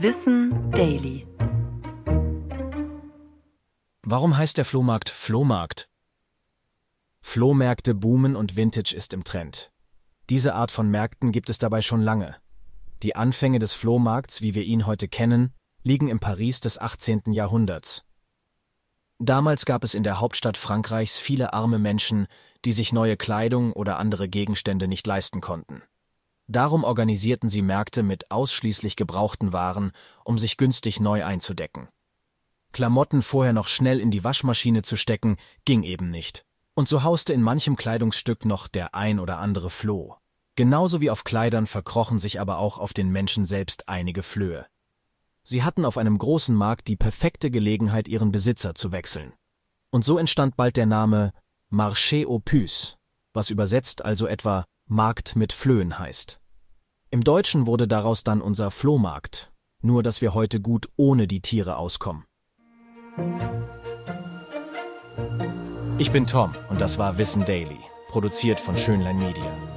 Wissen Daily. Warum heißt der Flohmarkt Flohmarkt? Flohmärkte boomen und Vintage ist im Trend. Diese Art von Märkten gibt es dabei schon lange. Die Anfänge des Flohmarkts, wie wir ihn heute kennen, liegen im Paris des 18. Jahrhunderts. Damals gab es in der Hauptstadt Frankreichs viele arme Menschen, die sich neue Kleidung oder andere Gegenstände nicht leisten konnten. Darum organisierten sie Märkte mit ausschließlich gebrauchten Waren, um sich günstig neu einzudecken. Klamotten vorher noch schnell in die Waschmaschine zu stecken, ging eben nicht. Und so hauste in manchem Kleidungsstück noch der ein oder andere Floh. Genauso wie auf Kleidern verkrochen sich aber auch auf den Menschen selbst einige Flöhe. Sie hatten auf einem großen Markt die perfekte Gelegenheit, ihren Besitzer zu wechseln. Und so entstand bald der Name Marché aux Puces, was übersetzt also etwa Markt mit Flöhen heißt. Im Deutschen wurde daraus dann unser Flohmarkt, nur dass wir heute gut ohne die Tiere auskommen. Ich bin Tom und das war Wissen Daily, produziert von Schönlein Media.